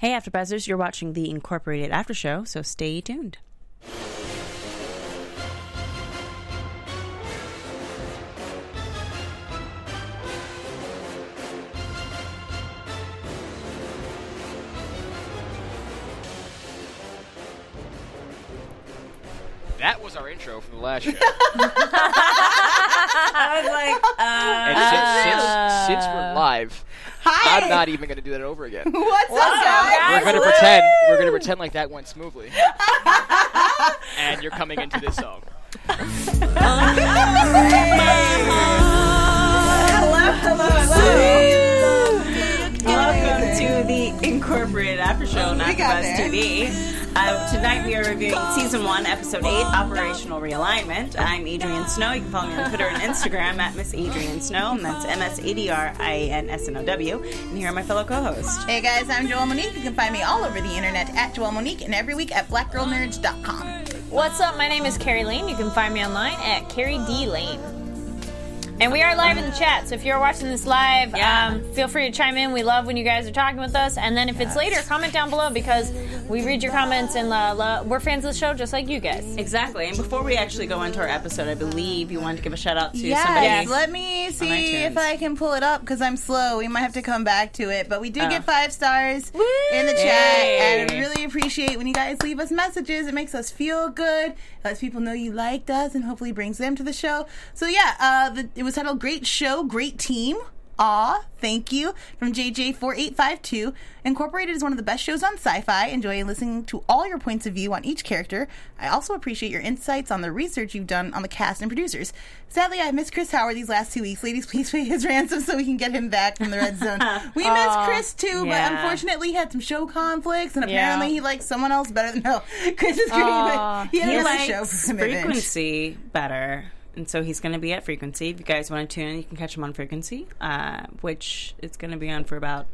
Hey, AfterBuzzers! You're watching the Incorporated After Show, so stay tuned. That was our intro from the last show. I was like, uh, and since, since, since we're live, Hi. I'm not even going to do that over again. What's, up, guys? We're going to pretend. We're going to pretend like that went smoothly. and you're coming into this song. Hello, hello, hello. Welcome to the Incorporated After Show on We got AfterBuzz. TV. Uh, tonight we are reviewing Season 1, Episode 8, Operational Realignment. I'm Adrian Snow. You can follow me on Twitter and Instagram at Miss Adrian Snow, and that's M-S-A-D-R-I-A-N-S-N-O-W. And here are my fellow co-hosts. Hey guys, I'm Joelle Monique. You can find me all over the internet at Joelle Monique and every week at blackgirlnerds.com. What's up? My name is Carrie Lane. You can find me online at Carrie D Lane. And we are live in the chat, so if you're watching this live, Yeah. um, feel free to chime in. We love when you guys are talking with us. And then if it's later, comment down below because we read your comments and uh, lo- we're fans of the show just like you guys. Exactly. And before we actually go into our episode, I believe you wanted to give a shout out to Yes, somebody. Yes. Let me see if I can pull it up because I'm slow. We might have to come back to it, but we did Oh. get five stars in the chat, Yay. and I really appreciate when you guys leave us messages. It makes us feel good, lets people know you liked us, and hopefully brings them to the show. So yeah, uh, the, it was titled "Great Show, Great Team." Aw, thank you from JJ4852. Incorporated is one of the best shows on sci fi. Enjoy listening to all your points of view on each character. I also appreciate your insights on the research you've done on the cast and producers. Sadly, I missed Chris Howard these last two weeks. Ladies, please pay his ransom so we can get him back from the red zone. We miss Chris too, yeah. but unfortunately, he had some show conflicts, and Yeah. apparently, he likes someone else better than no. Chris is great, Aw. but he had he to miss the likes show frequency better. And so he's going to be at frequency. If you guys want to tune in, you can catch him on frequency, uh, which it's going to be on for about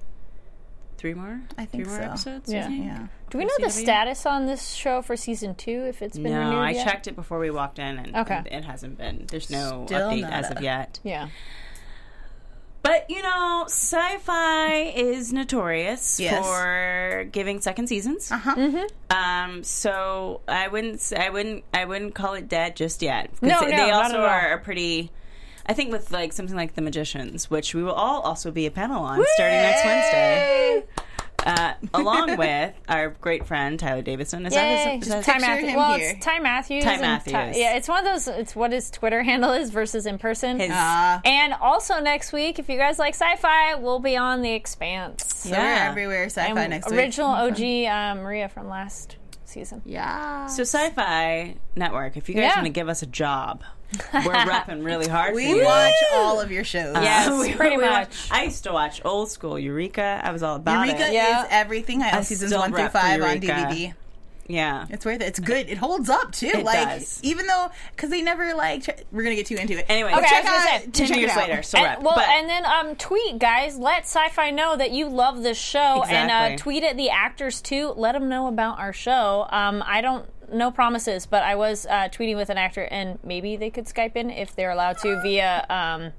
three more. I think three more so. episodes. Yeah. Yeah. Do we know the status on this show for season two? If it's been No, renewed I yet? checked it before we walked in, and Okay. it hasn't been. There's no Still update as nada. of yet. Yeah. But you know, sci-fi is notorious Yes. for giving second seasons. Uh-huh. Um, so I wouldn't, s- I wouldn't, I wouldn't call it dead just yet. 'Cause No, they, no, they not also at all. are a pretty. I think with like something like The Magicians, which we will all also be a panel on starting next Wednesday, uh, along with our great friend Tyler Davidson. Is Yay! that his? Is that Ty Picture Matthews. him Well, here. it's Ty Matthews. Ty and Matthews. yeah, it's one of those. It's what his Twitter handle is versus in person. his? Uh, and also next week, if you guys like sci-fi, we'll be on The Expanse. so we're Yeah. everywhere sci-fi And next week. original OG uh, Maria from last season. Yeah. so Sci-Fi Network. If you guys Yeah. want to give us a job, we're repping really hard. we for you. watch all of your shows. Yes, We- pretty we much. watch- I used to watch old school Eureka. I was all about Eureka it. Yeah. is everything. I own I seasons one through five on DVD. Yeah. It's worth it. It's good. It holds up too. It like does. even though because they never like ch- we're gonna get too into it. Anyway, But Okay, I was out say, ten check years later, so And, rep. well, but and then um, tweet guys. Let Sci-Fi know that you love this show, and uh, tweet at the actors too. Let them know about our show. Um, I don't no promises, but I was uh, tweeting with an actor, and maybe they could Skype in if they're allowed to via. Um,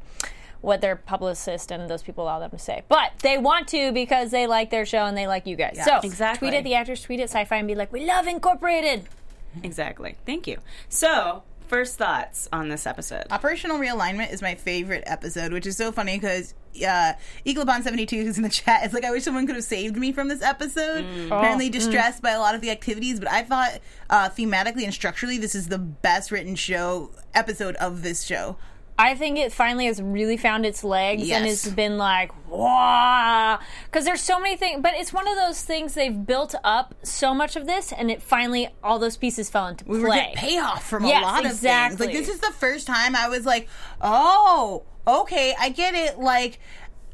what their publicist and those people allow them to say, but they want to because they like their show and they like you guys. so exactly. tweet at the actors, tweet at Sci-Fi, and be like, "We love Incorporated." exactly. Thank you. So, first thoughts on this episode. Operational realignment is my favorite episode, which is so funny because uh, Eaglebon72, who's in the chat, It's like, I wish someone could have saved me from this episode. Mm. Apparently Oh, distressed by a lot of the activities, but I thought uh, thematically and structurally, this is the best written show episode of this show. I think it finally has really found its legs and Yes. has been like, wow. Because there's so many things, but it's one of those things they've built up so much of this, and it finally, all those pieces fell into We were play. getting payoff from Yes, a lot of exactly. things. Like, this is the first time I was like, oh, okay, I get it. Like,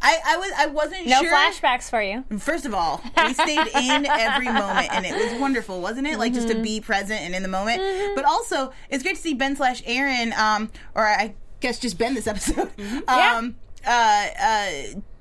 I, I was I wasn't no sure. flashbacks for you. First of all, we stayed in every moment, and it was wonderful, wasn't it? Like just Mm-hmm. to be present and in the moment. But also, it's great to see Ben slash Aaron, um, or I guess just been this episode. Mm-hmm. Yeah. Um, uh, uh,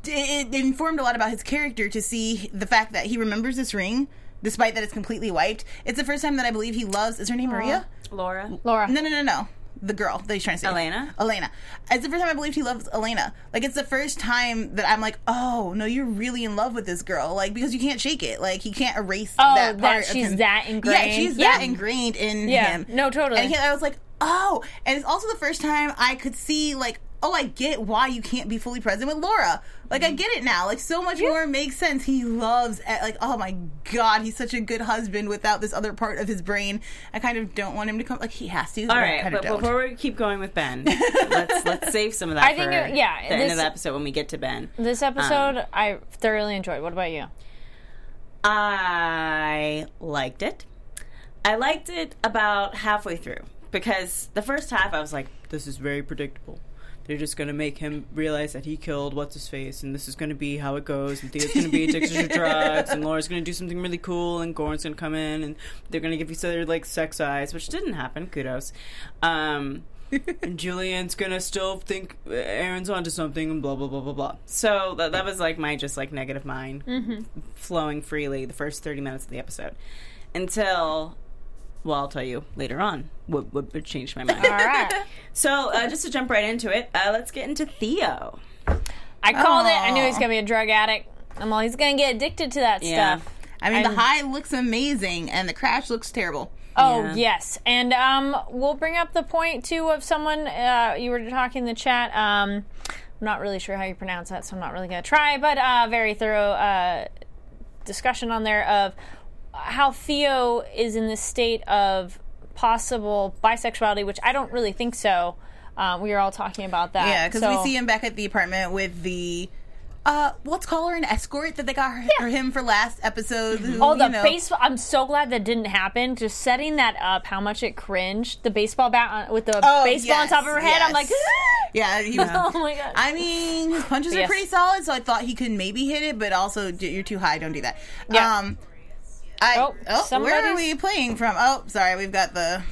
it, it informed a lot about his character to see the fact that he remembers this ring. Despite that it's completely wiped, it's the first time that I believe he loves. Is her name Maria? Laura. Laura. No, no, no, no. The girl that he's trying to say. Elena? Elena. It's the first time I believed he loves Elena. Like it's the first time that I'm like, oh no, you're really in love with this girl. Like because you can't shake it. Like he can't erase Oh, that that part. of she's that Yeah, ingrained? she's Yeah. that ingrained in Yeah. him. No, totally. And he- I was like, oh, and it's also the first time I could see like. Oh, I get why you can't be fully present with Laura. Like, Mm-hmm. I get it now. Like, so much more makes sense. He loves, eh, like, oh my god, he's such a good husband without this other part of his brain. I kind of don't want him to come. Like, he has to. All I right, but don't. before we keep going with Ben, let's let's save some of that I think for it- yeah, the end of the episode when we get to Ben. This episode Um, I thoroughly enjoyed. What about you? I liked it. I liked it about halfway through because the first half I was like, this is very predictable. They're just gonna make him realize that he killed what's his face, and this is gonna be how it goes. And Theo's gonna be addicted to drugs, and Laura's gonna do something really cool, and Goran's gonna come in, and they're gonna give each other like sex eyes, which didn't happen. Kudos. Um, and Julian's gonna still think Aaron's onto something, and blah blah blah blah blah. So that, that was like my just like negative mind flowing freely the first thirty minutes of the episode until. Well, I'll tell you later on what, what would change my mind. All right. So, uh, just to jump right into it, uh, let's get into Theo. I called it. I knew Aw. he's gonna be a drug addict. I'm all he's gonna get addicted to that Yeah. stuff. I mean, And- the high looks amazing, and the crash looks terrible. Oh Yeah. yes, and um, we'll bring up the point too of someone uh, you were talking in the chat. Um, I'm not really sure how you pronounce that, so I'm not really gonna try. But uh, very thorough uh, discussion on there of how Theo is in this state of possible bisexuality, which I don't really think so. Um, we were all talking about that. Yeah, because So- we see him back at the apartment with the. Uh, let's call her an escort that they got her, for him for last episode. Who, Oh, the you know, baseball! I'm so glad that didn't happen. Just setting that up, how much it cringed. The baseball bat on, with the Oh, baseball on top of her head. I'm like, Yeah, he was. oh my god. I mean, his punches are pretty solid, so I thought he could maybe hit it, but also you're too high. Don't do that. Yeah. Um, I Oh, oh, where are we playing from? Oh, sorry, we've got the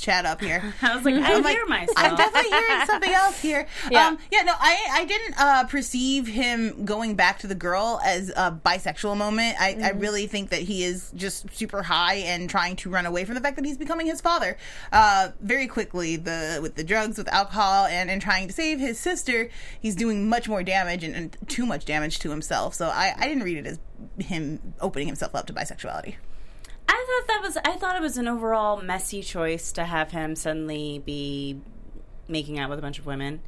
chat up here. I was like, I I'm like, hear myself. I'm definitely hearing something else here. Yeah. Um, yeah, no, I I didn't uh, perceive him going back to the girl as a bisexual moment. I, I really think that he is just super high and trying to run away from the fact that he's becoming his father. Uh, very quickly, the with the drugs, with alcohol, and and trying to save his sister, he's doing much more damage and, and too much damage to himself. So I, I didn't read it as him opening himself up to bisexuality. I thought that was. I thought it was an overall messy choice to have him suddenly be making out with a bunch of women.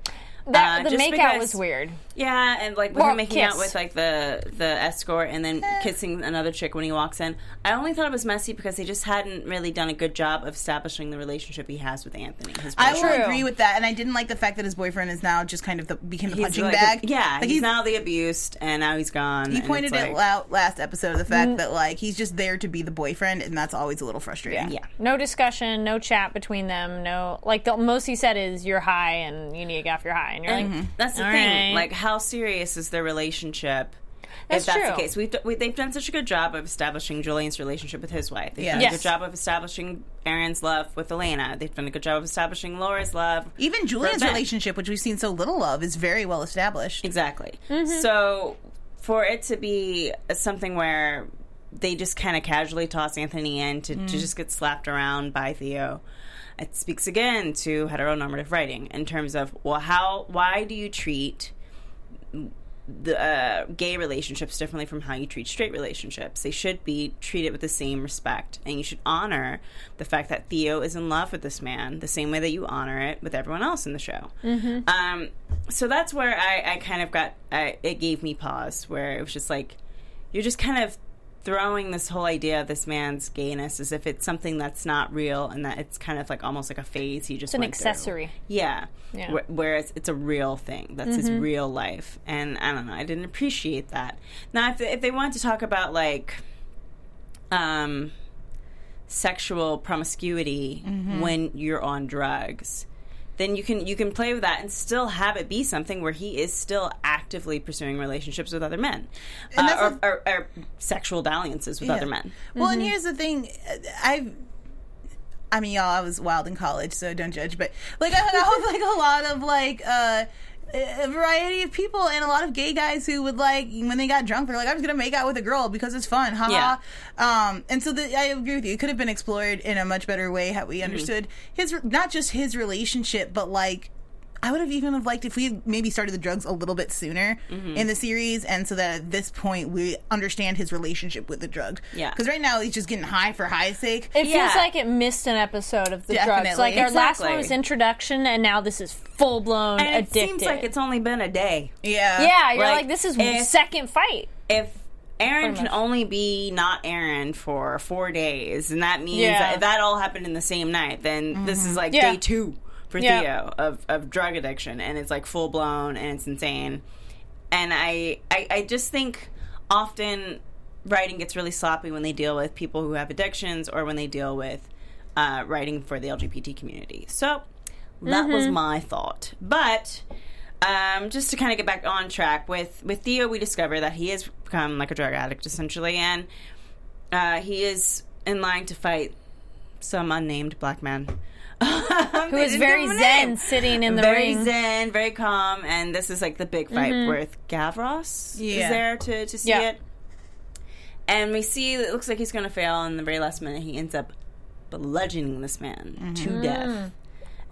That, Uh, the just makeout because- was weird. Yeah, and like with Well, him making kiss. out with like the the escort and then Eh. kissing another chick when he walks in. I only thought it was messy because they just hadn't really done a good job of establishing the relationship he has with Anthony. His I will True. agree with that, and I didn't like the fact that his boyfriend is now just kind of the became the He's punching like- bag. Yeah, like he's, now the abused, and now he's gone. He pointed it like, out last episode of the fact that like he's just there to be the boyfriend, and that's always a little frustrating. Yeah. No discussion, no chat between them. No, like the most he said is "you're high" and you need to get off your high, and you're Mm-hmm. like, That's the thing. right. Like, how serious is their relationship? That's if that's true. the case, we've, d- we, they've done such a good job of establishing Julian's relationship with his wife. They've Yeah. done a Yes. good job of establishing Aaron's love with Elena. They've done a good job of establishing Laura's love. Even Julian's relationship, which we've seen so little of, is very well established. Exactly. Mm-hmm. So for it to be something where they just kind of casually toss Anthony in to, Mm. to just get slapped around by Theo, it speaks again to heteronormative writing in terms of well, how why do you treat the uh, gay relationships differently from how you treat straight relationships. They should be treated with the same respect, and you should honor the fact that Theo is in love with this man the same way that you honor it with everyone else in the show. Um, so that's where I, I kind of got. I, it gave me pause, where it was just like you're just kind of throwing this whole idea of this man's gayness as if it's something that's not real and that it's kind of like almost like a phase he just it's an went through. accessory. Yeah. Yeah. Wh- Whereas it's a real thing. That's his real life. And I don't know. I didn't appreciate that. Now, if they, if they wanted to talk about like um, sexual promiscuity when you're on drugs, then you can you can play with that and still have it be something where he is still actively pursuing relationships with other men, And uh, or, the- or, or sexual dalliances with Yeah. other men. Well, Mm-hmm. and here's the thing, I've. I mean, y'all, I was wild in college, so don't judge. But like, I hung out with like a lot of like uh, a variety of people and a lot of gay guys who would like when they got drunk they're like i'm just gonna make out with a girl because it's fun. Haha um and so the, i agree with you. It could have been explored in a much better way had we understood his not just his relationship but like I would have even have liked if we had maybe started the drugs a little bit sooner mm-hmm. in the series, and so that at this point we understand his relationship with the drug. Yeah. because right now he's just getting high for high's sake. It Yeah. feels like it missed an episode of the drugs. Definitely. Like our last one was introduction, and now this is full blown And it seems like it's only been a day. yeah, yeah, you're like, like, this is if- second fight. If Aaron can only be not Aaron for four days, and that means Yeah. that if that all happened in the same night, then this mm-hmm. is like Yeah. day two for Yeah. Theo of, of drug addiction, and it's like full blown and it's insane. And I, I, I just think often writing gets really sloppy when they deal with people who have addictions or when they deal with uh, writing for the LGBT community. So that was my thought. But um, just to kind of get back on track with with Theo, we discover that he has become like a drug addict essentially, and uh, he is in line to fight some unnamed black man. Who is very zen, sitting in the very ring. zen, very calm, and this is like the big fight mm-hmm. with Gavros Yeah. is there to, to see Yeah. it. And we see it looks like he's going to fail, and the very last minute he ends up bludgeoning this man to mm-hmm. death.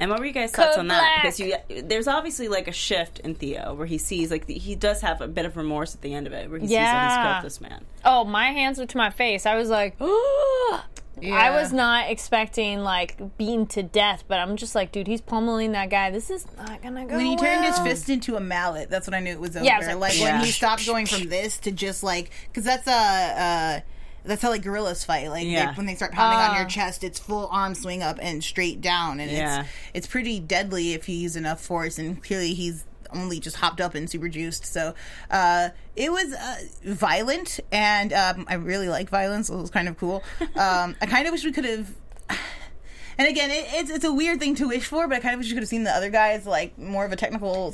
And what were you guys' thoughts Code on that? Black. Because you, there's obviously like a shift in Theo where he sees like the, he does have a bit of remorse at the end of it, where he sees that he's killed this man. Oh, my hands were to my face. I was like, I was not expecting like beaten to death, but I'm just like, dude, he's pummeling that guy. This is not gonna go. When he turned his fist into a mallet, that's when I knew it was over. Yeah, it was like, like, when he stopped going from this to just like, because that's a. Uh, that's how like gorillas fight. Like Yeah. when they start pounding on Ah. your chest, it's full arm swing up and straight down, and Yeah. it's it's pretty deadly if you use enough force. And clearly, he's only just hopped up and super juiced. So uh, it was uh, violent, and um, I really like violence. So it was kind of cool. Um, I kind of wish we could have. And again, it, it's it's a weird thing to wish for, but I kind of wish you could have seen the other guys like more of a technical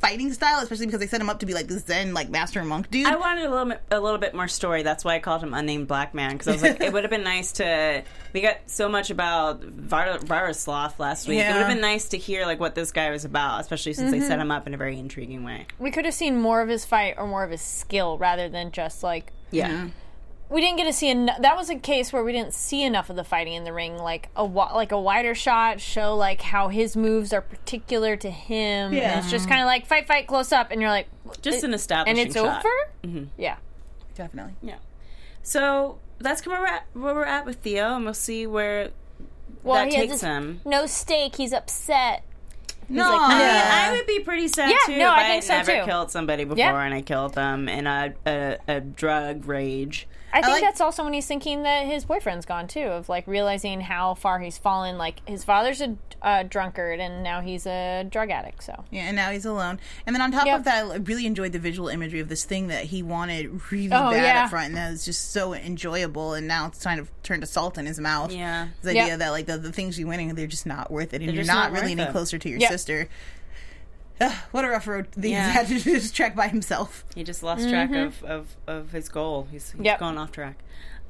fighting style, especially because they set him up to be like this Zen like master monk dude. I wanted a little bit, a little bit more story. That's why I called him unnamed black man because I was like, it would have been nice to. We got so much about Var- Varislav last week. It would have been nice to hear like what this guy was about, especially since they mm-hmm. set him up in a very intriguing way. we could have seen more of his fight or more of his skill rather than just like Yeah, we didn't get to see en- that was a case where we didn't see enough of the fighting in the ring like a wa- like a wider shot show like how his moves are particular to him Yeah. and it's just kind of like fight fight close up and you're like just it- an establishing and it's shot. over mm-hmm. yeah Definitely. Yeah. So that's kind of where we're at, where we're at with Theo, and we'll see where well that he has takes this- him. no steak he's upset No, like, I mean, Yeah. I would be pretty sad Yeah, too no, if I I, think had so, never too. killed somebody before Yeah. and I killed them in a, a, a drug rage. I think like- that's also when he's thinking that his boyfriend's gone too, of like realizing how far he's fallen. Like his father's a uh, drunkard, and now he's a drug addict. So Yeah, and now he's alone. And then on top Yep. of that, I really enjoyed the visual imagery of this thing that he wanted really Oh, bad yeah. up front, and that was just so enjoyable. And now it's kind of turned to salt in his mouth. Yeah. the idea Yep. that like the, the things you're winning, they're just not worth it, and you're not, not really any it. closer to your Yep. sister. Ugh, what a rough road these Yeah. had to just track by himself. He just lost track of, of, of his goal. He's, he's Yep. gone off track.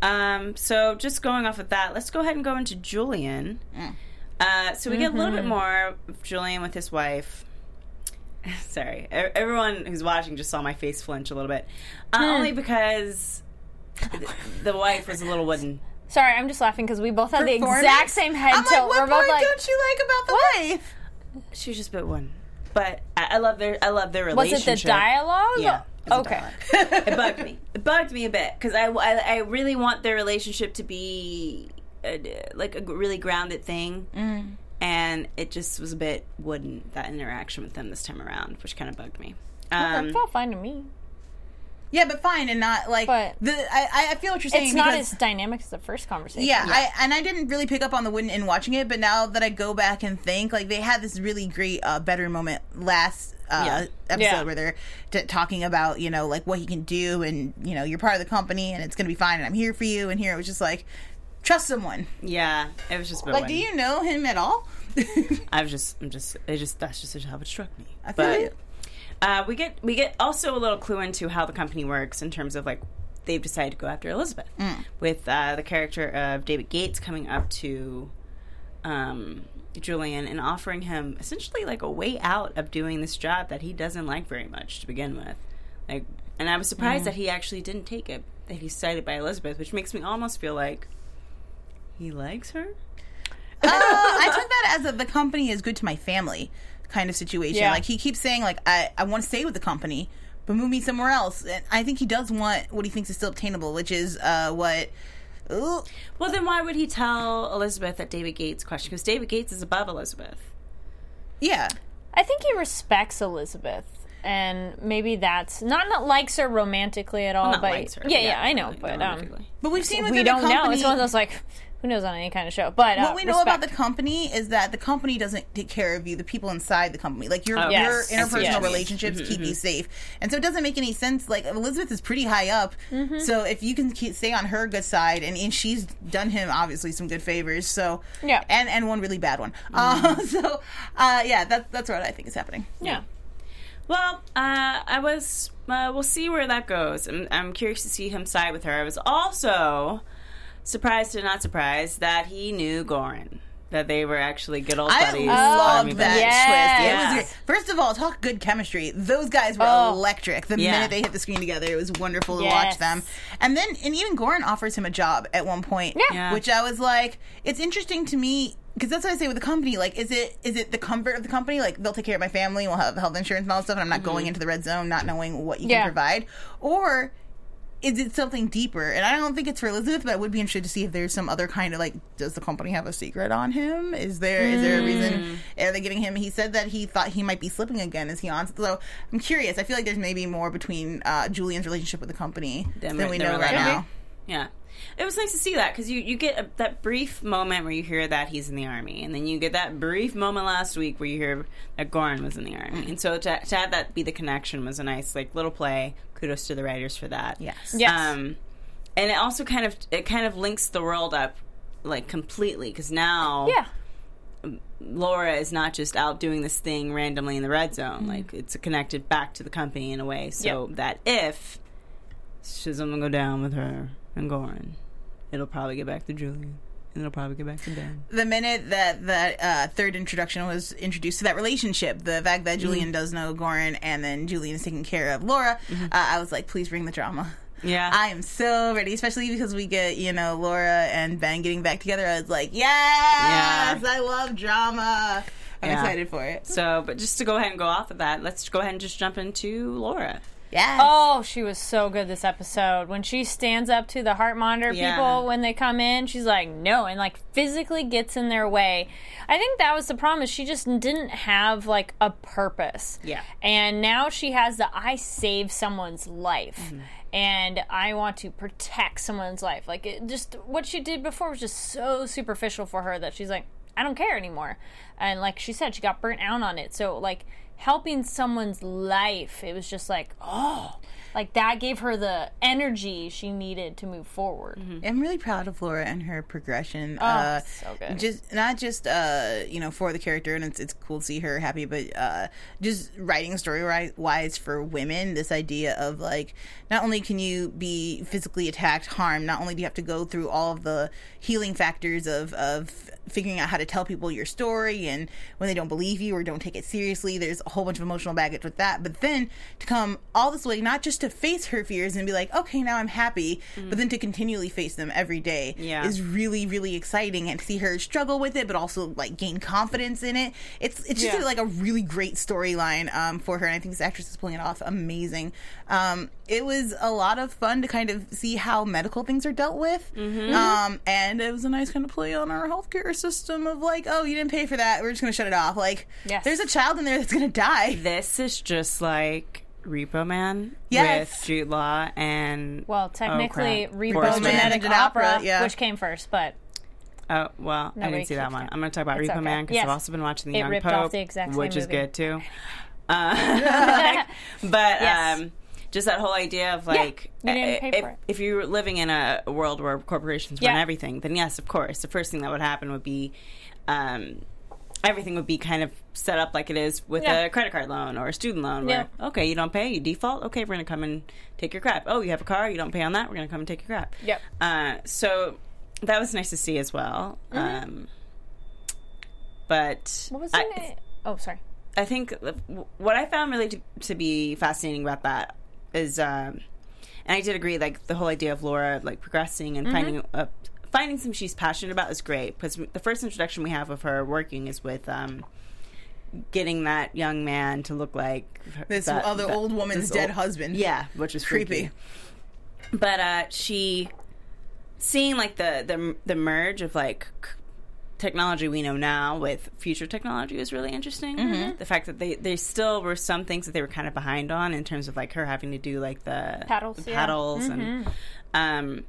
Um, so just going off of that, let's go ahead and go into Julian. Uh, so we get a little bit more of Julian with his wife. Sorry, E- everyone who's watching just saw my face flinch a little bit, uh, only because th- the wife was a little wooden. sorry, I'm just laughing because we both had the exact same head I'm tilt. like, what We're both like, don't you like about the wife? She was just a bit wooden, but I, I love their I love their relationship. was it the dialogue? Yeah. it Okay. dialogue. it bugged me. It bugged me a bit because I, I, I really want their relationship to be a, like a really grounded thing, Mm. and it just was a bit wooden that interaction with them this time around, which kind of bugged me. Um, it felt fine to me. Yeah, but fine, and not like But- the. I, I feel what you're saying. It's not because- as dynamic as the first conversation. Yeah, I and I didn't really pick up on the wooden in watching it, but now that I go back and think, like they had this really great uh, better moment last uh, Yeah. episode Yeah. where they're t- talking about you know like what he can do, and you know you're part of the company, and it's gonna be fine, and I'm here for you. And here it was just like trust someone. yeah, it was just a Like, do you know him at all? I was just, I'm just, it just that's just how it struck me. I feel but you. Uh, we get we get also a little clue into how the company works in terms of like they've decided to go after Elizabeth Mm. with uh, the character of David Gates coming up to um, Julian and offering him essentially like a way out of doing this job that he doesn't like very much to begin with. Like, and I was surprised that he actually didn't take it. That he's cited by Elizabeth, which makes me almost feel like he likes her. Uh, I took that as a, the company is good to my family kind of situation. Yeah. Like he keeps saying, like I, I want to stay with the company, but move me somewhere else. And I think he does want what he thinks is still obtainable, which is uh, what. Ooh, Well, then why would he tell Elizabeth that David Gates question? Because David Gates is above Elizabeth. yeah, I think he respects Elizabeth. And maybe that's not not likes her romantically at all, Not but likes her. yeah, yeah, I know, really, but um, but we've seen we don't the know. It's one of those like, who knows on any kind of show. But uh, what we know about the company is that the company doesn't take care of you. The people inside the company, like your Oh, your yes. I see what interpersonal you mean. relationships, keep you safe. And so it doesn't make any sense. Like Elizabeth is pretty high up, so if you can keep, stay on her good side, and, and she's done him obviously some good favors. So Yeah. and and one really bad one. Uh, so uh, yeah, that's that's what I think is happening. yeah. Well, uh, I was. Uh, we'll see where that goes. I'm, I'm curious to see him side with her. I was also surprised and not surprised that he knew Goran. That they were actually good old buddies. I buddies. loved army that. Yes. twist. It Yes. was. First of all, talk good chemistry. Those guys were Oh. electric. The Yeah. minute they hit the screen together, it was wonderful to Yes. watch them. And then, and even Goran offers him a job at one point, Yeah. Yeah. which I was like, it's interesting to me because that's what I say with the company. Like, is it is it the comfort of the company? Like, they'll take care of my family, we'll have health insurance and all that stuff, and I'm not mm-hmm. going into the red zone, not knowing what you Yeah. can provide, or is it something deeper? And I don't think it's for Elizabeth, but I would be interested to see if there's some other kind of like, does the company have a secret on him? Is there is there a reason? Are they giving him? He said that he thought he might be slipping again. Is he on? So I'm curious. I feel like there's maybe more between uh, Julian's relationship with the company Than than, we- we know we right now. Yeah. It was nice to see that because you, you get a, that brief moment where you hear that he's in the army, and then you get that brief moment last week where you hear that Goran was in the army, and so to, to have that be the connection was a nice like little play. Kudos to the writers for that. Yes. Yes. Um, and it also kind of it kind of links the world up like completely because now Yeah. Laura is not just out doing this thing randomly in the red zone. Like it's connected back to the company in a way, so Yep. that if Shizum will go down with her and Goran, it'll probably get back to Julian, and it'll probably get back to Ben. the minute that that uh, third introduction was introduced to that relationship, the fact that Julian does know Goran and then Julian is taking care of Laura, uh, I was like, please bring the drama. Yeah, I am so ready, especially because we get you know Laura and Ben getting back together. I was like, yes, I love drama. I'm Yeah. excited for it. So, but just to go ahead and go off of that, let's go ahead and just jump into Laura. Yes. Oh, she was so good this episode. When she stands up to the heart monitor Yeah. people when they come in, she's like, no, and like physically gets in their way. I think that was the problem is she just didn't have like a purpose. Yeah. And now she has the I save someone's life. Mm-hmm. And I want to protect someone's life. Like it just what she did before was just so superficial for her that she's like, I don't care anymore. And like she said, she got burnt out on it. So like helping someone's life, it was just like, oh, like that gave her the energy she needed to move forward. I'm really proud of Laura and her progression. Oh, uh, so good. Just not just uh, you know for the character, and it's it's cool to see her happy, but uh, just writing story wise for women. This idea of like not only can you be physically attacked, harmed, not only do you have to go through all of the healing factors of of figuring out how to tell people your story and when they don't believe you or don't take it seriously there's a whole bunch of emotional baggage with that but then to come all this way not just to face her fears and be like okay now i'm happy but then to continually face them every day Yeah. is really really exciting and to see her struggle with it but also like gain confidence in it it's it's just Yeah. like a really great storyline um, for her and i think this actress is pulling it off amazing um, it was a lot of fun to kind of see how medical things are dealt with um, and it was a nice kind of play on our healthcare system of like oh you didn't pay for that we're just gonna shut it off like Yes. there's a child in there that's gonna die This is just like Repo Man Yes. with Jude Law and Well, technically, oh, crap. Repo Forrest Man Genetic did Opera, Opera, yeah. which came first, but Oh well, I didn't see that one. count. I'm going to talk about It's Repo okay. Man because Yes. I've also been watching The It Young ripped Pope, off the exact same which is good too. Uh, but Yes. um, just that whole idea of like, pay if, it. if you're living in a world where corporations run Yeah. everything, then yes, of course, the first thing that would happen would be. Um, Everything would be kind of set up like it is with Yeah. a credit card loan or a student loan. Where okay, you don't pay, you default. Okay, we're gonna come and take your crap. Oh, you have a car, you don't pay on that. We're gonna come and take your crap. Yep. Uh, so that was nice to see as well. Mm-hmm. Um, but What was I, name? Oh, sorry. I think what I found really to, to be fascinating about that is, um, and I did agree, like the whole idea of Laura like progressing and finding a, finding something she's passionate about is great because the first introduction we have of her working is with um, getting that young man to look like This that- other that- old woman's dead old- husband. Yeah, which is Creepy. creepy. But uh, she seeing like the the the merge of like technology we know now with future technology was really interesting. Mm-hmm. The fact that they they still were some things that they were kind of behind on in terms of like her having to do like the Paddles, the yeah. paddles and um.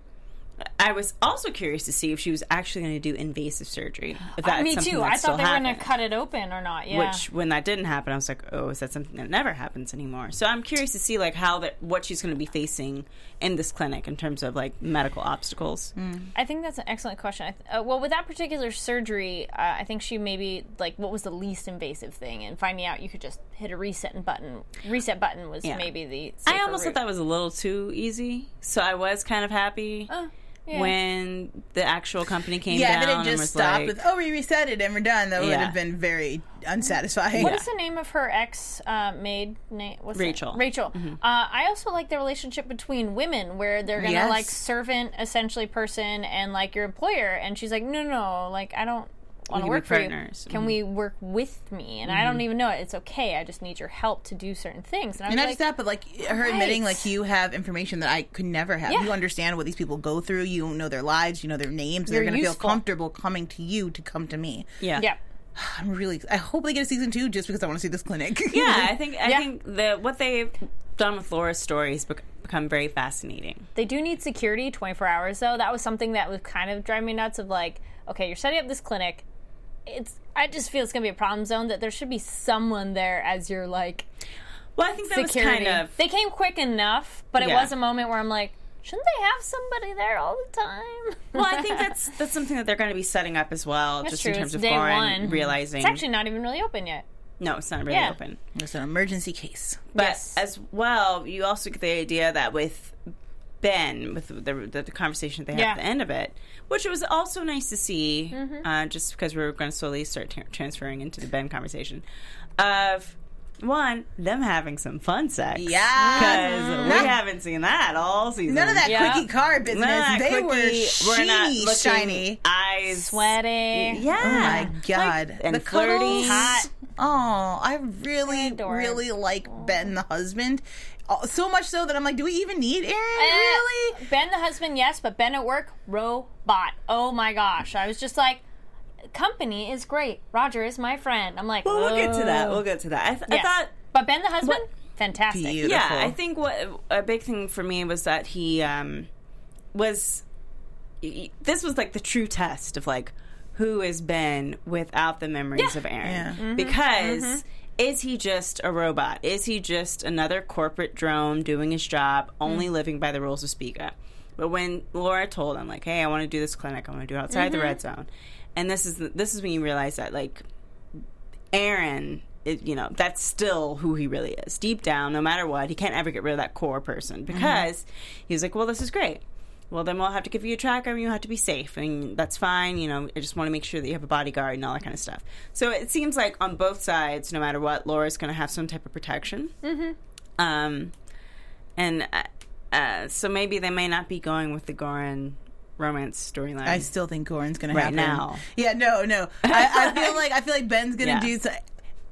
I was also curious to see if she was actually going to do invasive surgery. If that's Uh, Me too. that I thought they were going to cut it open or not. Yeah. Which, when that didn't happen, I was like, "Oh, is that something that never happens anymore?" So I'm curious to see like how that what she's going to be facing in this clinic in terms of like medical obstacles. I think that's an excellent question. I th- uh, well, with that particular surgery, uh, I think she maybe like what was the least invasive thing, and finding out you could just hit a reset button. Reset button was Yeah. maybe the. I almost route. thought that was a little too easy, so I was kind of happy Oh, yeah. when the actual company came Yeah, down then it and just was stopped like, with, oh, we reset it and we're done. That would have been very unsatisfying. What is the name of her ex uh, maid name? What's Rachel. That? Rachel. Uh, I also like the relationship between women where they're gonna Yes. like servant essentially person and like your employer, and she's like, no, no, no, like I don't want to work for you. partners. Can Mhm. we work with me? And I don't even know it. It's okay. I just need your help to do certain things. And I And not like, just that, but like her admitting, like you have information that I could never have. Yeah. You understand what these people go through. You know their lives. You know their names. You're They're going to feel comfortable coming to you to come to me. yeah, yeah. I'm really. I hope they get a season two just because I want to see this clinic. yeah. I think I Yeah. think the what they've done with Laura's story has become very fascinating. They do need security 24 hours though. That was something that was kind of driving me nuts of like, okay, you're setting up this clinic. It's I just feel it's going to be a problem zone that there should be someone there as your like Well, I think that security. was kind of They came quick enough, but it Yeah. was a moment where I'm like, shouldn't they have somebody there all the time? Well, I think that's that's something that they're going to be setting up as well, That's just true. in terms It's of day Goran one. realizing. it's actually not even really open yet. no, it's not really Yeah. open. It's an emergency case. But Yes. as well, you also get the idea that with Ben, with the the, the conversation they had Yeah. at the end of it, which it was also nice to see, Mm-hmm. uh, just because we were going to slowly start tra- transferring into the Ben conversation of. One, them having some fun sex. Yeah. Because we haven't seen that all season. None of that Yeah. quickie car business. None they quickie, were we're not sheeny, looking shiny. eyes Sweaty. Yeah. Oh my god! Like, and the flirty. cuddles. Hot. Oh, I really, Adorable. really like Ben the husband. Oh, So much so that I'm like, do we even need Aaron? Eh, really? Ben the husband, yes, but Ben at work, robot. Oh my gosh. I was just like, company is great. Roger is my friend. I'm like, Well, we'll get to that. We'll get to that. I, th- I thought But Ben the husband, fantastic. Beautiful. Yeah, I think what a big thing for me was that he um, was. This was like the true test of like who is Ben without the memories Yeah. of Aaron, Yeah. Mm-hmm. because is he just a robot? Is he just another corporate drone doing his job, only mm. living by the rules of Spiga? But when Laura told him like, "Hey, I want to do this clinic. I want to do it outside the mm-hmm. red zone," and this is this is when you realize that like Aaron, it, you know, that's still who he really is. Deep down, no matter what, he can't ever get rid of that core person mm-hmm. because he's like, well, this is great. Well, then we'll have to give you a tracker and you have to be safe. And that's fine. You know, I just want to make sure that you have a bodyguard and all that kind of stuff. So it seems like on both sides, no matter what, Laura's going to have some type of protection. Mm-hmm. Um, and uh, uh, so maybe they may not be going with the Goran romance storyline. I still think Goran's gonna have Right happen now. Yeah, no, no. I, I feel like I feel like Ben's gonna Yeah. do. So,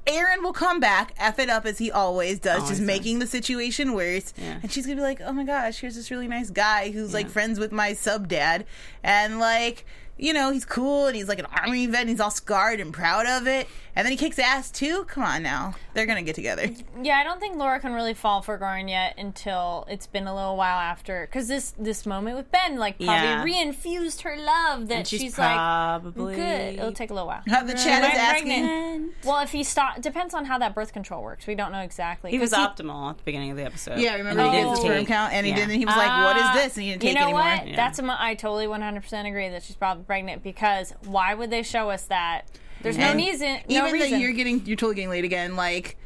Aaron will come back, f it up as he always does, Always just does. making the situation worse. Yeah. And she's gonna be like, "Oh my gosh, here's this really nice guy who's like friends with my sub dad, and like." You know, he's cool and he's like an army vet and he's all scarred and proud of it. And then he kicks ass too. Come on now. They're going to get together. Yeah, I don't think Laura can really fall for Goran yet until it's been a little while after. Because this this moment with Ben, like, probably Yeah. reinfused her love that and she's, she's, like, probably good. It'll take a little while. Uh, the chat is I'm asking. pregnant. Well, if he stop, depends on how that birth control works. We don't know exactly. He was 'Cause optimal at the beginning of the episode. Yeah, remember And he he did Oh. the sperm count and he yeah. did and he was like, What is this? And he didn't take you know anymore. what? Yeah. That's a, mo- I totally 100% agree that she's probably pregnant because why would they show us that? There's no And reason. No even reason. that you're getting you're totally getting late again like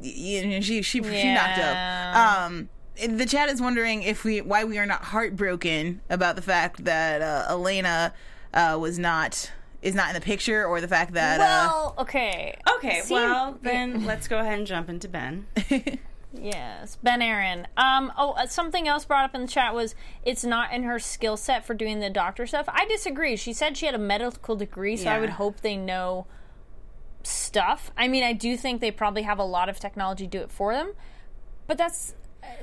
you know, she she she knocked up um the chat is wondering if we why we are not heartbroken about the fact that uh, Elena uh, was not is not in the picture, or the fact that Well, okay. Okay, See- well then let's go ahead and jump into Ben. Yes, Ben Aaron. Um, oh, uh, something else brought up in the chat was it's not in her skill set for doing the doctor stuff. I disagree. She said she had a medical degree, so I would hope they know stuff. I mean, I do think they probably have a lot of technology do it for them, but that's.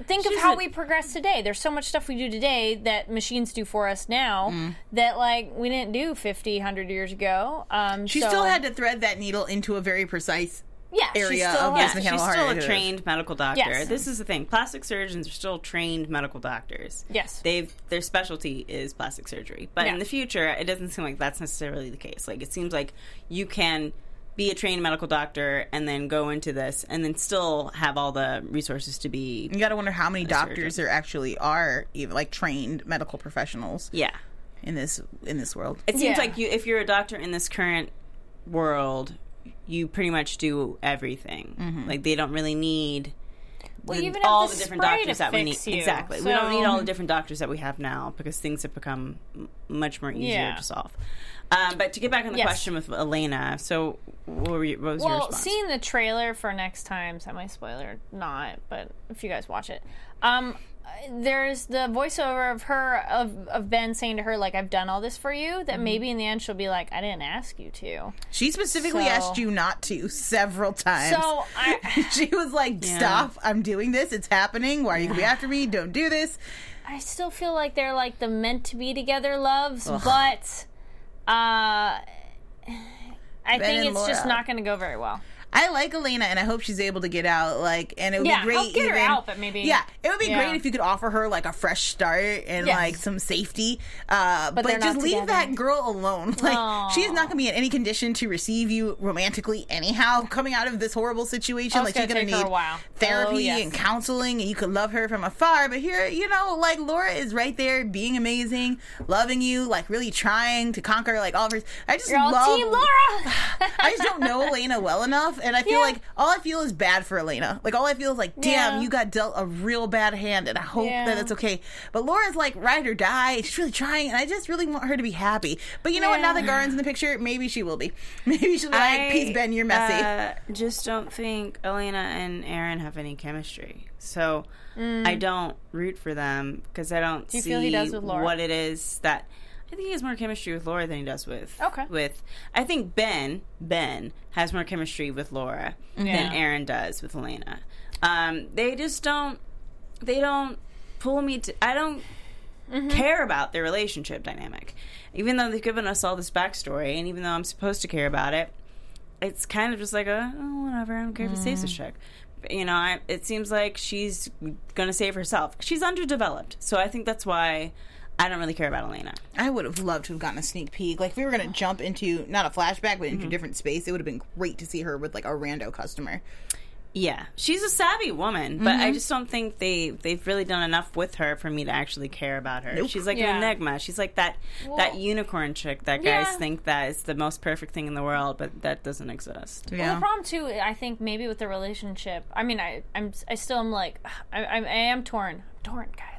Think She's of how a- we progress today. There's so much stuff we do today that machines do for us now Mm. that, like, we didn't do 50, 100 years ago. Um, she so- still had to thread that needle into a very precise. Yeah, area still of Yeah, she's still heart a trained medical doctor. Yes. This is the thing. Plastic surgeons are still trained medical doctors. Yes. They've their specialty is plastic surgery. But Yeah. in the future, it doesn't seem like that's necessarily the case. Like it seems like you can be a trained medical doctor and then go into this and then still have all the resources to be You got to wonder how many doctors surgeon. there actually are, even like trained medical professionals Yeah. in this in this world. It seems Yeah. like you if you're a doctor in this current world, you pretty much do everything. Like they don't really need Well, the- even all the the different doctors that we need. you, Exactly. We don't need all the different doctors that we have now because things have become m- much more easier Yeah. to solve. Um, but to get back on the Yes. question with Elena, so what, were you, what was your Well, response? seeing the trailer for next time, semi spoiler, not, but if you guys watch it, um, there's the voiceover of her of of Ben saying to her like, "I've done all this for you." Mm-hmm. That maybe in the end she'll be like, "I didn't ask you to." She specifically So- asked you not to several times. So I, she was like, "Stop! I'm doing this. It's happening. Why are you gonna be after me? Don't do this." I still feel like they're like the meant to be together loves, but uh, I Ben think it's just not going to go very well. I like Elena, and I hope she's able to get out. Like, and it would Yeah, be great. help get her even- out, but maybe- yeah, it would be Yeah. great if you could offer her like a fresh start and Yes. like some safety. Uh, but they're just leave together. that girl alone. Like, Aw. she's not gonna be in any condition to receive you romantically anyhow. Coming out of this horrible situation, Oh, like she's gonna gonna need while. therapy Oh, yes. and counseling, and you could love her from afar. But here, you know, like Laura is right there, being amazing, loving you, like really trying to conquer like all of her. I just You're love Team Laura. I just don't know Elena well enough, and I feel Yeah. like all I feel is bad for Elena. Like all I feel is like, damn, Yeah. you got dealt a real bad hand, and I hope Yeah. that it's okay. But Laura's like ride or die. She's really trying, and I just really want her to be happy. But you know what? Now that Yeah. Goran's in the picture, maybe she will be. Maybe she'll be like, peace, Ben, you're messy. Uh, just don't think Elena and Aaron have any chemistry. So I don't root for them because I don't Mm. you see feel he does with Laura? what it is that. I think he has more chemistry with Laura than he does with. Okay. With I think Ben Ben has more chemistry with Laura than Aaron does with Elena. Um, they just don't. They don't pull me to. I don't Mm-hmm. care about their relationship dynamic. Even though they've given us all this backstory, and even though I'm supposed to care about it, it's kind of just like a oh, whatever. I don't care if he saves this chick. But, You know, I, it seems like she's gonna save herself. She's underdeveloped, so I think that's why I don't really care about Elena. I would have loved to have gotten a sneak peek. Like if we were gonna jump into not a flashback, but into Mm-hmm. a different space, it would have been great to see her with like a rando customer. Yeah, she's a savvy woman, but I just don't think they they've really done enough with her for me to actually care about her. She's like Yeah. an enigma. She's like that that unicorn chick that guys Yeah. think that is the most perfect thing in the world, but that doesn't exist. Well, the problem too, I think maybe with the relationship. I mean, I I'm I still am like I I, I am torn, I'm torn, guys.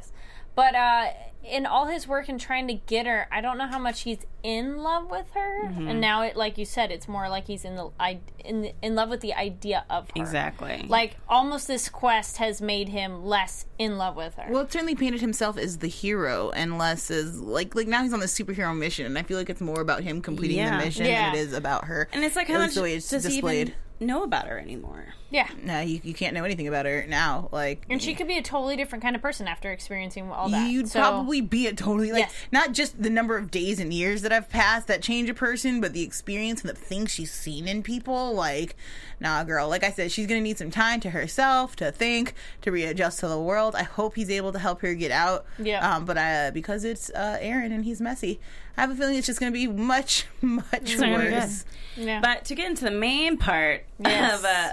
But uh, in all his work and trying to get her, I don't know how much he's in love with her. Mm-hmm. And now it, like you said, it's more like he's in the I in in love with the idea of her. Exactly. Like almost this quest has made him less in love with her. Well, it certainly painted himself as the hero, and less as like like now he's on the superhero mission, and I feel like it's more about him completing Yeah. the mission Yeah. than it is about her. and it's like how much least the way it's does displayed. he even know about her anymore? Yeah. No, you, you can't know anything about her now. Like, And she could be a totally different kind of person after experiencing all that. You'd So- probably be a totally like Yes. not just the number of days and years that have passed that change a person, but the experience and the things she's seen in people. Like, nah, girl. Like I said, she's gonna need some time to herself to think, to readjust to the world. I hope he's able to help her get out. Yeah. Um, but I because it's uh, Aaron and he's messy, I have a feeling it's just gonna be much much not worse. Yeah. But to get into the main part Yes. of uh,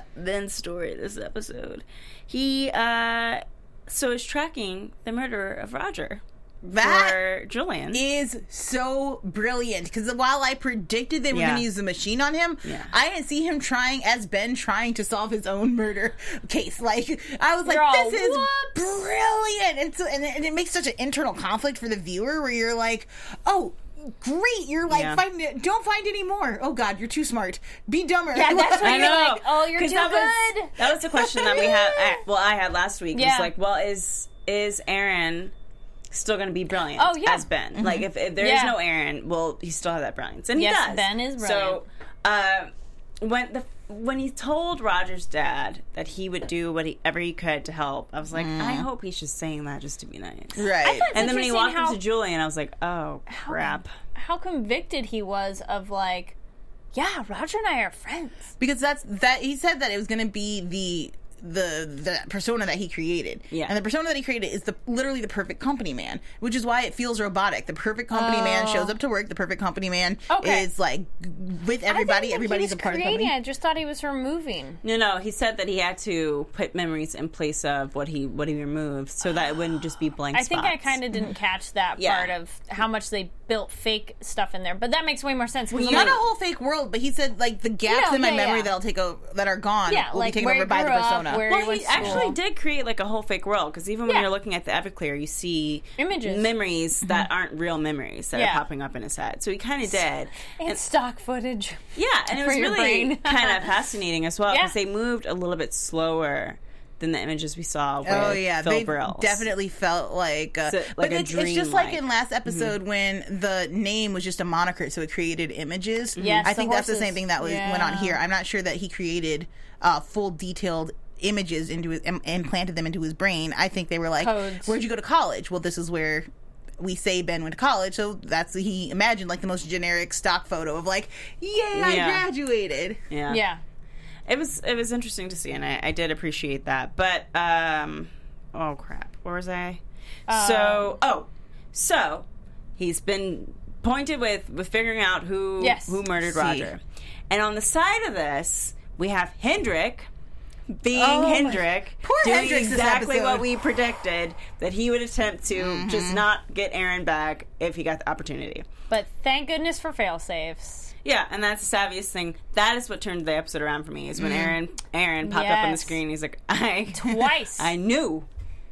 Story this episode, he uh, so is tracking the murderer of Roger That for Julian. is so brilliant because while I predicted they were Yeah. going to use the machine on him, Yeah. I didn't see him trying as Ben trying to solve his own murder case. Like I was like, You're all, this is "Whoops." brilliant, and so and it, and it makes such an internal conflict for the viewer where you're like, oh. Great. You're like Yeah. find it. Don't find any more. Oh God, you're too smart. Be dumber. Yeah, that's what I you're know. like. Oh, you're 'Cause too that good. Was, that was the question that we had. I, well, I had last week. Yeah. Was like, well, is is Aaron still going to be brilliant? Oh, yeah. as Ben. Like, if, if there is Yeah. no Aaron, well, he still have that brilliance, and Yes, he does. Ben is brilliant. So, uh, when the when he told Roger's dad that he would do whatever he could to help, I was like, I mm. hope he's just saying that just to be nice. right. And then when he walked how- into Julian, I was like, oh crap. How convicted he was of like, yeah, Roger and I are friends. because that's that he said that it was going to be the the the persona that he created Yeah. and the persona that he created is the literally the perfect company man which is why it feels robotic the perfect company man Oh. shows up to work the perfect company man Okay. is like with everybody everybody's a was part of the creating. company I just thought he was removing. No, no. He said that he had to put memories in place of what he what he removed, so that it wouldn't just be blank. I think I kind of didn't catch that Yeah. part of how much they built fake stuff in there, but that makes way more sense. I'm not a whole fake world but he said like the gaps Yeah, in my yeah, memory yeah. that'll take over that are gone Yeah, will like be taken where over he by the grew up, persona where- Well, went he to actually did create like a whole fake world because even when Yeah. you're looking at the Everclear, you see Images. memories that aren't real memories that Yeah. are popping up in his head. So he kind of did. it's stock footage. Yeah, and it was really kind of fascinating as well Yeah. because they moved a little bit slower than the images we saw with Oh yeah, Phil they Brills. definitely felt like, uh, So, like but a it's, it's just like dream-like. in last episode when the name was just a moniker, so it created images. Yes, I the think that's the same thing that was, went on here. I'm not sure that he created uh, full detailed images into his, im- implanted them into his brain. I think they were like, Codes. "Where'd you go to college?" Well, this is where. We say Ben went to college, so that's he imagined like the most generic stock photo of like, "Yay, I graduated." Yeah. Yeah. It was it was interesting to see, and I, I did appreciate that. But um, oh crap, where was I? so oh, so he's been pointed with with figuring out who Yes. who murdered See. Roger, and on the side of this we have Hendrik. Being Oh Poor doing exactly episode. what we predicted that he would attempt to Mm-hmm. just not get Aaron back if he got the opportunity. But thank goodness for fail safes. Yeah, and that's the savviest thing. That is what turned the episode around for me. Is when Aaron Aaron popped up on the screen. He's like, I Twice. I knew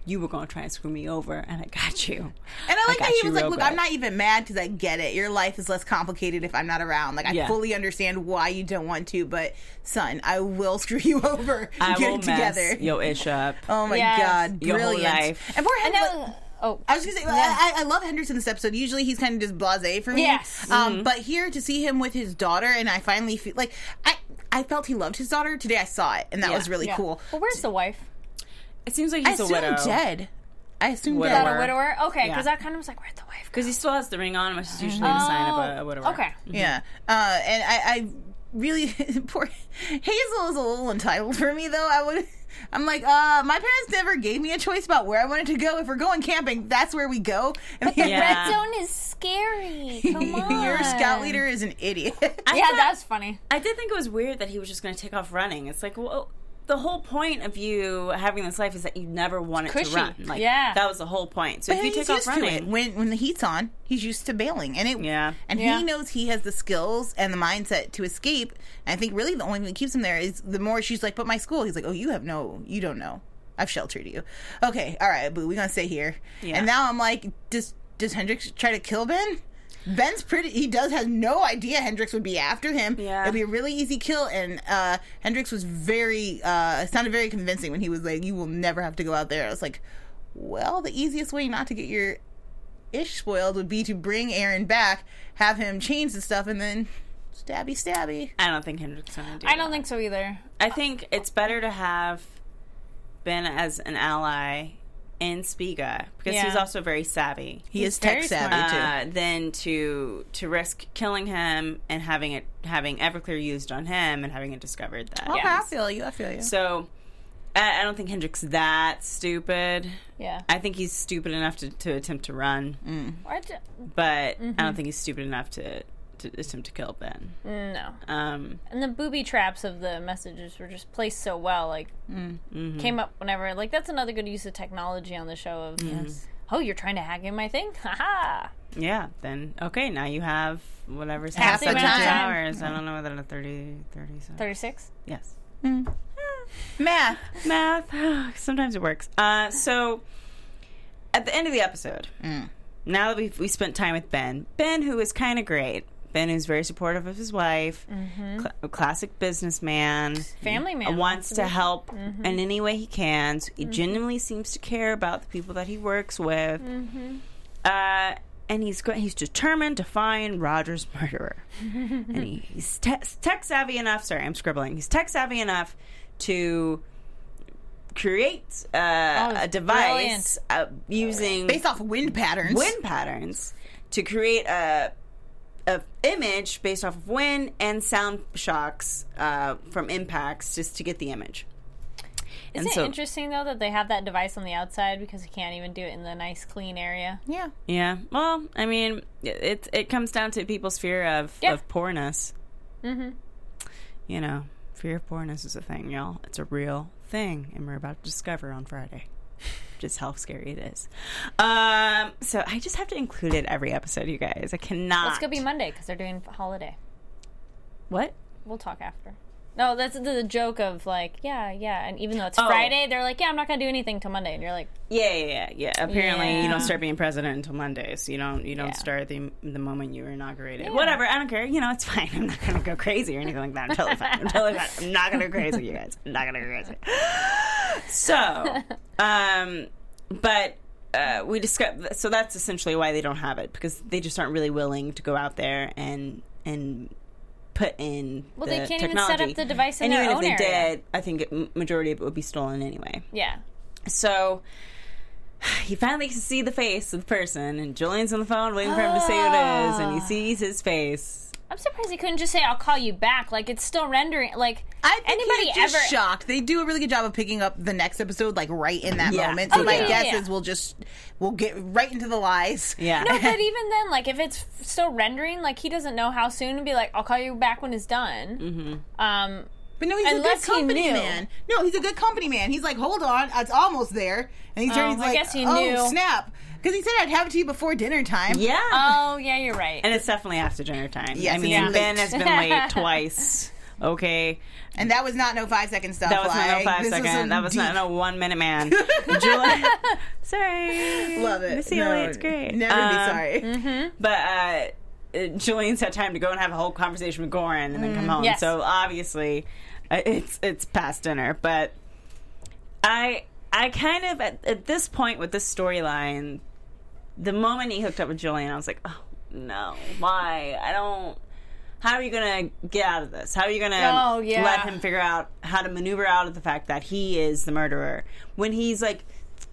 you were going to try and screw me over, and I got you. And I like got that he was like, "Look, good." I'm not even mad because I get it. Your life is less complicated if I'm not around. Like I Yeah. fully understand why you don't want to, but son, I will screw you over. I Get will it together." mess your ish up. Oh my Yes. god, Your whole brilliant! life. And poor And Hendrik. oh, I was gonna say, I, I love Henderson this episode. Usually he's kind of just blasé for me. Yes. Um, but here to see him with his daughter, and I finally feel like I. I felt he loved his daughter. Today I saw it, and that Yeah. was really yeah. cool. Well, where's the wife? It seems like he's a assume widow dead. I assume Widower. dead. Not a widower? Okay, Yeah. because I kind of was like, where'd the wife go? because he still has the ring on, which is usually the sign of a, a widower. Okay. Yeah, uh, and I, I really poor Hazel is a little entitled for me though. I would. I'm like, uh, my parents never gave me a choice about where I wanted to go. If we're going camping, that's where we go. And The Yeah. red zone is scary. Come on. your scout leader is an idiot. I Yeah, thought- that's funny. I did think it was weird that he was just going to take off running. It's like, well, the whole point of you having this life is that you never wanted Cushy. to run. Like, Yeah. that was the whole point. So if you take off used to it. running, When when the heat's on, he's used to bailing, and it Yeah. and Yeah. he knows he has the skills and the mindset to escape. And I think really the only thing that keeps him there is the more she's like, "But my school," he's like, "Oh, you have no, you don't know. I've sheltered you." Okay, all right, boo, we're gonna stay here. Yeah. And now I'm like, does does Hendrix try to kill Ben? Ben's pretty. He does has no idea Hendrix would be after him. Yeah. it'd be a really easy kill. And uh Hendrix was very uh sounded very convincing when he was like, "You will never have to go out there." I was like, well, the easiest way not to get your ish spoiled would be to bring Aaron back, have him change the stuff, and then stabby stabby. I don't think Hendrik's going to do I don't that. think so either. I think it's better to have Ben as an ally in Spiga because Yeah. he's also very savvy. He He's is tech savvy smart. too. Uh, than to to risk killing him and having it having Everclear used on him and having it discovered that. okay, yeah. I feel you. I feel you. So I, I don't think Hendrik's that stupid. Yeah. I think he's stupid enough to, to attempt to run, I d- but Mm-hmm. I don't think he's stupid enough to to attempt to kill Ben. no. Um, And the booby traps of the messages were just placed so well. Like, Mm-hmm. came up whenever. Like, that's another good use of technology on the show. Of, oh, you're trying to hack in my thing? Haha. yeah, then okay, now you have whatever's Half half the the time. hours. I don't know whether it's 30, 30 something. 36? Yes. Math. Math. Sometimes it works. Uh, so, at the end of the episode, now that we've we spent time with Ben, Ben, who is kind of great. Ben, who's very supportive of his wife, cl- classic businessman, Family man. wants to help in any way he can. So he genuinely seems to care about the people that he works with. Uh, and he's go- he's determined to find Roger's murderer. and he, he's te- tech savvy enough. Sorry, I'm scribbling. He's tech savvy enough to create uh, Oh, a device uh, using Based off wind patterns. wind patterns to create a a image based off of wind and sound shocks uh, from impacts just to get the image. Isn't And so- it interesting though that they have that device on the outside because you can't even do it in the nice clean area? Yeah. Yeah. Well, I mean, it it comes down to people's fear of Yeah. of poorness. Mm-hmm. You know, fear of poorness is a thing, y'all. It's a real thing, and we're about to discover on Friday just how scary it is. Um, so I just have to include it every episode, you guys. I cannot. It's gonna be Monday because they're doing holiday. what? We'll talk after. No, that's the, joke of like, yeah, yeah, and even though it's Oh. Friday, they're like, yeah, I'm not gonna do anything till Monday, and you're like, Yeah, yeah, yeah. yeah. Apparently, you don't start being president until Mondays. So you don't. You don't Yeah. start the the moment you were inaugurated. Whatever. I don't care. You know, it's fine. I'm not gonna go crazy or anything like that. I'm totally fine. I'm totally fine. I'm not gonna go crazy, you guys. I'm not gonna go crazy. So, um, but. Uh, we discussed so that's essentially why they don't have it because they just aren't really willing to go out there and and put in Well, the they can't even set up the device in and their even own if they area. did, I think it, majority of it would be stolen anyway. yeah, So he finally can see the face of the person, and Julian's on the phone waiting for him to say who it is, and he ah. sees his face. I'm surprised he couldn't just say, "I'll call you back." Like it's still rendering. Like I think anybody just ever shocked. They do a really good job of picking up the next episode, like right in that Yeah. moment. So Oh, my yeah, guess yeah. is we'll just we'll get right into the lies. Yeah. No, but even then, like if it's still rendering, like he doesn't know how soon, and be like, "I'll call you back when it's done." Mm-hmm. Um, But no, he's Unless a good company knew. man. No, he's a good company man. He's like, hold on, it's almost there, and he turns Oh, I like, guess he oh knew. snap, because he said I'd have it to you before dinner time. yeah. oh yeah, you're right. and it's definitely after dinner time. Yes, I mean, it's Ben late. has been late twice. Okay. and that was not no five second stuff. That was not no like, five this second. some that was not deep- no one minute man. Julian. sorry. Love it. Miss Ely, it's great. Never Um, be sorry. But uh, uh, Julian's had time to go and have a whole conversation with Goran and then come home. Yes. So obviously, Uh, it's it's past dinner. But I I kind of at, at this point with this storyline, the moment he hooked up with Julian, I was like, oh no, why? I don't. How are you gonna get out of this? How are you gonna Oh, yeah. let him figure out how to maneuver out of the fact that he is the murderer when he's like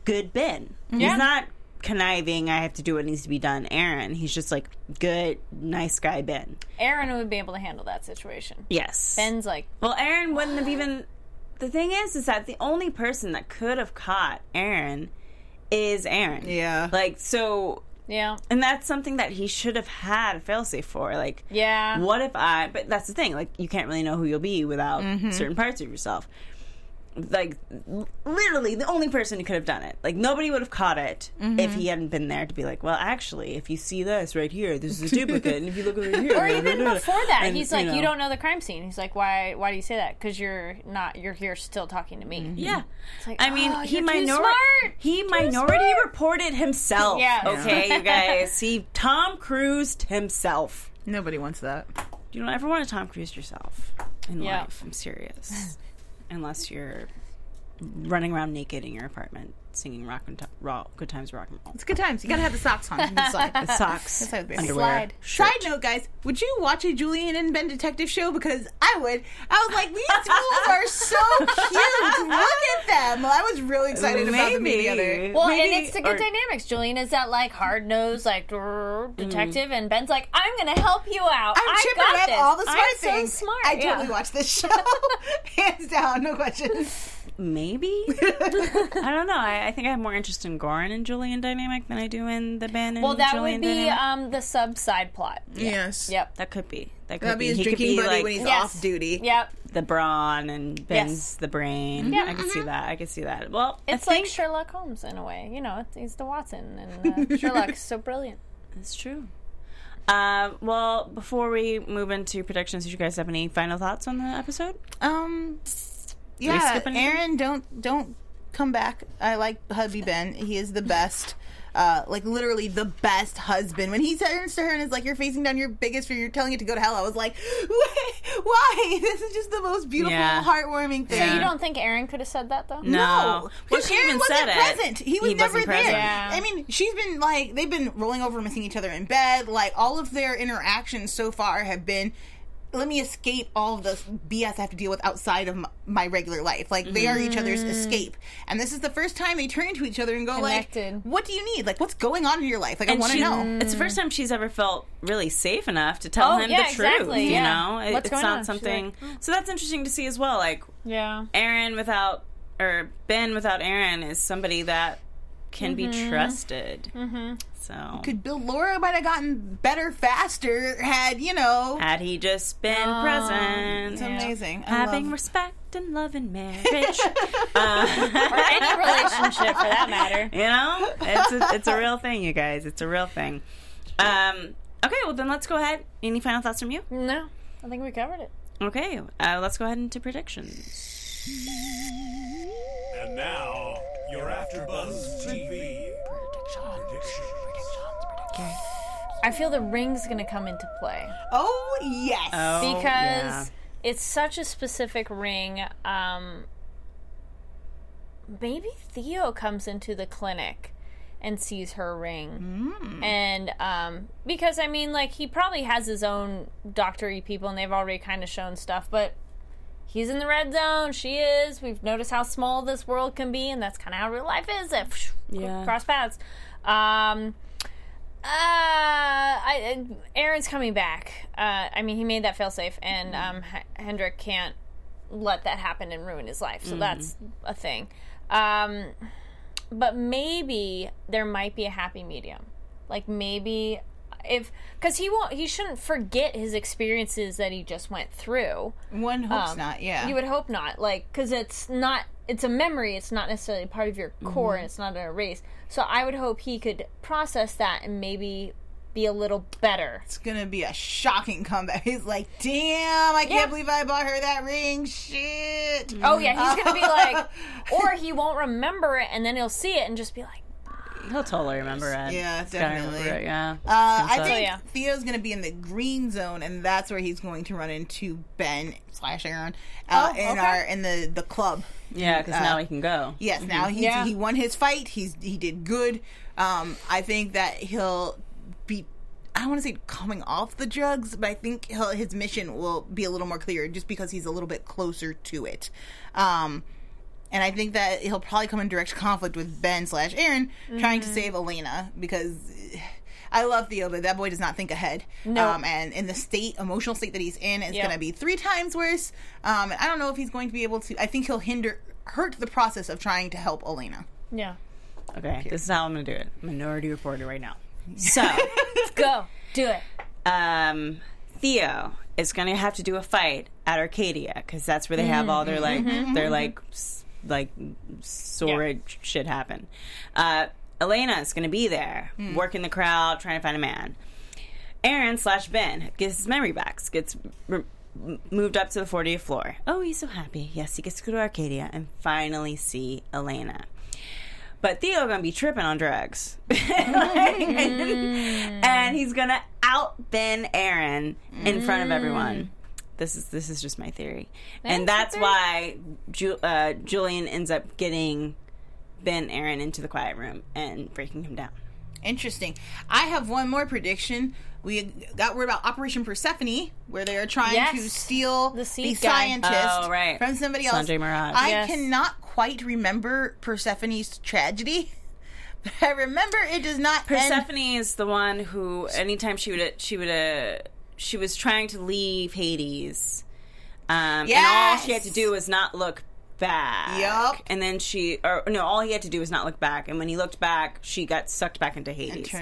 good Ben? Yeah. He's not conniving. I have to do what needs to be done. Aaron, he's just like good, nice guy Ben. Aaron would be able to handle that situation. Yes. Ben's like, Well, Aaron wouldn't have even. The thing is, is that the only person that could have caught Aaron is Aaron. Yeah. Like so, yeah, and that's something that he should have had a failsafe for. Like, yeah. what if I? But that's the thing. Like, you can't really know who you'll be without mm-hmm. certain parts of yourself. Like, literally, the only person who could have done it. Like, nobody would have caught it mm-hmm. if he hadn't been there to be like, well, actually, if you see this right here, this is a duplicate, and if you look over here, Or even before that, and, he's like, know. "You don't know the crime scene." He's like, "Why? Why do you say that? Because you're not. You're here still talking to me." Mm-hmm. Yeah. like, I mean, oh, he you're minority he Too minority smart. reported himself. Yeah. Okay, you guys. He Tom Cruised himself. Nobody wants that. You don't ever want to Tom Cruise yourself in Yeah. life. I'm serious. Unless you're running around naked in your apartment singing rock and t- rock, good times rock and roll. It's good times. You gotta have the socks on. You can slide. The socks, That's how it is. underwear, Slide. shirt. Side note, guys, would you watch a Julian and Ben detective show? Because I would. I was like, these fools are so cute. Look at them. I was really excited about them Maybe. together. Well, Maybe- and it's the good or- dynamics. Julian is that like hard nosed, like drrrr, mm. detective, and Ben's like, "I'm gonna help you out. I'm I chipping got at this. all the smart I'm things. So smart. I yeah. totally watched this show, hands down, no question. Maybe I don't know. I, I think I have more interest in Goran and Julian dynamic than I do in the Ben and Well, that Julian would be um, the sub side plot. Yes. Yep. that could be. That could That'd be his He could drinking be buddy like when he's Yes. off duty. Yep. the brawn and Ben's Yes. the brain. Yeah. I can see that. I can see that. Well, It's I like Sherlock Holmes in a way. You know, he's the Watson, and uh, Sherlock's so brilliant. it's true. Uh, well, before we move into predictions, did you guys have any final thoughts on the episode? Um. We Yeah, skip anything? Aaron, don't don't come back. I like hubby Ben. He is the best. uh, like literally the best husband. When he turns to her and is like, "You're facing down your biggest fear. You're telling it to go to hell." I was like, "Why? This is just the most beautiful, Yeah. heartwarming thing." Yeah. You don't think Aaron could have said that though? No. No, Well, because Aaron even wasn't said it. present. He was He never wasn't there. Yeah. I mean, she's been like they've been rolling over, missing each other in bed. Like all of their interactions so far have been. Let me escape all of the BS I have to deal with outside of my, my regular life. Like they are each other's escape, and this is the first time they turn to each other and go Connected. like, "What do you need? Like, what's going on in your life? Like, I want to know." It's the first time she's ever felt really safe enough to tell Oh, him yeah, the truth. exactly, You yeah. know, It- What's it's going not on? Something. like, "Hmm." So that's interesting to see as well. Like Yeah. Aaron without or Ben without Aaron is somebody that can be trusted. Mm-hmm. So Could Bill Laura might have gotten better faster had you know? had he just been present, It's Yeah. amazing. I having love- respect and love in marriage. uh, Or any relationship for that matter. You know, it's a, it's a real thing, you guys. It's a real thing. Um, okay, well then let's go ahead. Any final thoughts from you? No, I think we covered it. Okay, uh, let's go ahead into predictions. And now, your AfterBuzz TV predictions. I feel the ring's going to come into play oh yes. Oh, because yeah. it's such a specific ring. Um, maybe Theo comes into the clinic and sees her ring, and um, because I mean, like he probably has his own doctory people, and they've already kind of shown stuff, but. He's in the red zone. She is. We've noticed how small this world can be, and that's kind of how real life is. If Yeah. cross paths. Um, uh, I, Aaron's coming back. Uh, I mean, he made that failsafe, and um, H- Hendrik can't let that happen and ruin his life. So that's a thing. Um, but maybe there might be a happy medium. Like maybe if because he won't, he shouldn't forget his experiences that he just went through. One hopes Um, not. Yeah. You would hope not, like, because it's not, it's a memory. It's not necessarily part of your core, and it's not an erase. So I would hope he could process that and maybe be a little better. it's gonna be a shocking comeback. He's like, "Damn, I can't Yeah. believe I bought her that ring." Shit. Oh yeah, he's gonna be like, or he won't remember it, and then he'll see it and just be like, He'll totally remember it. Yeah, definitely. remember it, yeah. Uh, I think Oh, yeah. Theo's going to be in the green zone, and that's where he's going to run into Ben slash Aaron uh, Oh, in our in the the club. yeah, because uh, now he can go. Yes, now he Yeah. he won his fight. He's he did good. Um, I think that he'll be. I don't want to say coming off the drugs, but I think he'll, his mission will be a little more clear just because he's a little bit closer to it. Um, and I think that he'll probably come in direct conflict with Ben slash Aaron trying to save Elena because I love Theo, but that boy does not think ahead. No. Um, and in the state, emotional state that he's in, is Yep. going to be three times worse. Um, and I don't know if he's going to be able to. I think he'll hinder, hurt the process of trying to help Elena. yeah, Okay, this is how I'm gonna do it. Minority reporter right now. So, let's go do it. um, Theo is gonna have to do a fight at Arcadia because that's where they have all their like their like s- like sword shit happen. Uh, Elena is gonna be there, hmm. working the crowd, trying to find a man. Aaron slash Ben gets his memory back, gets r- m- moved up to the 40th floor. Oh, he's so happy. Yes, he gets to go to Arcadia and finally see Elena. But Theo gonna be tripping on drugs, mm-hmm. and he's gonna out Ben Aaron in front of everyone. Mm-hmm. This is this is just my theory, and That's why Ju- uh, Julian ends up getting Ben Aaron into the quiet room and breaking him down. Interesting. I have one more prediction. We got word about Operation Persephone, where they are trying Yes. to steal The the, scientist Oh, right. from somebody else. Sanjay Mirage. I Yes. cannot quite remember Persephone's tragedy, but I remember it does not end. Persephone is the one who, anytime she would, she would, uh, she was trying to leave Hades, um, and all she had to do was not look back. Yup. And then she, or no, all he had to do was not look back. And when he looked back, she got sucked back into Hades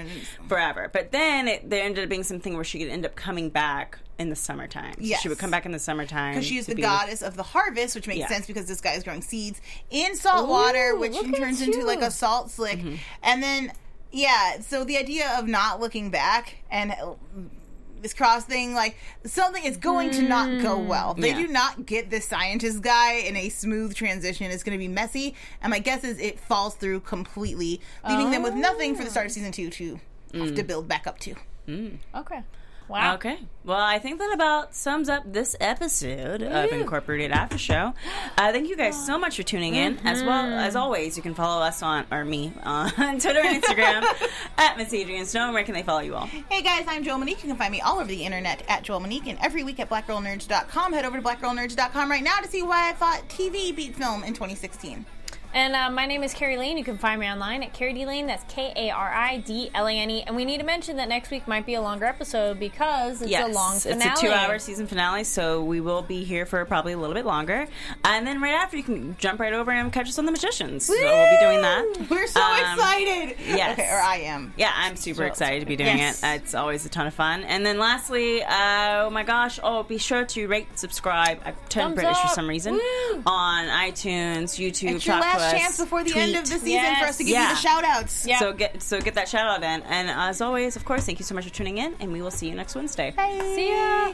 forever. But then it, there ended up being something where she could end up coming back in the summertime. So Yes. she would come back in the summertime Because she is the be with- goddess of the harvest, which makes Yeah. sense because this guy is growing seeds in salt water, which turns at into like a salt slick. Mm-hmm. And then, yeah, so the idea of not looking back and this cross thing, like something is going to not go mm. well. They Yeah. do not get this scientist guy in a smooth transition. It's going to be messy, and my guess is it falls through completely, leaving them with nothing for the start of oh. season two to have to mm. build back up to. Mm. Okay. Wow. Okay. Well, I think that about sums up this episode of Incorporated After Show. Uh, thank you guys so much for tuning in. As well as always, you can follow us on, or me, on Twitter and Instagram at Miss Adrian Stone. Where can they follow you all? Hey guys, I'm Joel Monique. You can find me all over the internet at Joel Monique and every week at blackgirlnerds.com. Head over to blackgirlnerds.com right now to see why I thought TV beat film in 2016. And uh, my name is Kari Lane. You can find me online at Kari D Lane. That's K A R I D L A N E. And we need to mention that next week might be a longer episode because it's a long finale. It's a two-hour season finale, so we will be here for probably a little bit longer. And then right after, you can jump right over and catch us on the Magicians. So we'll be doing that. We're so Um, excited. yes. Okay, or I am. Yeah, I'm super excited to be doing Yes. it. It's always a ton of fun. And then lastly, uh, oh my gosh, oh, be sure to rate, subscribe. I turned British for some reason Woo. on iTunes, YouTube, It's your last Us, chance before the end of the tweet. season for us to give Yes. you the shout outs. Yeah. So get so get that shout out in. And as always, of course, thank you so much for tuning in, and we will see you next Wednesday. See ya.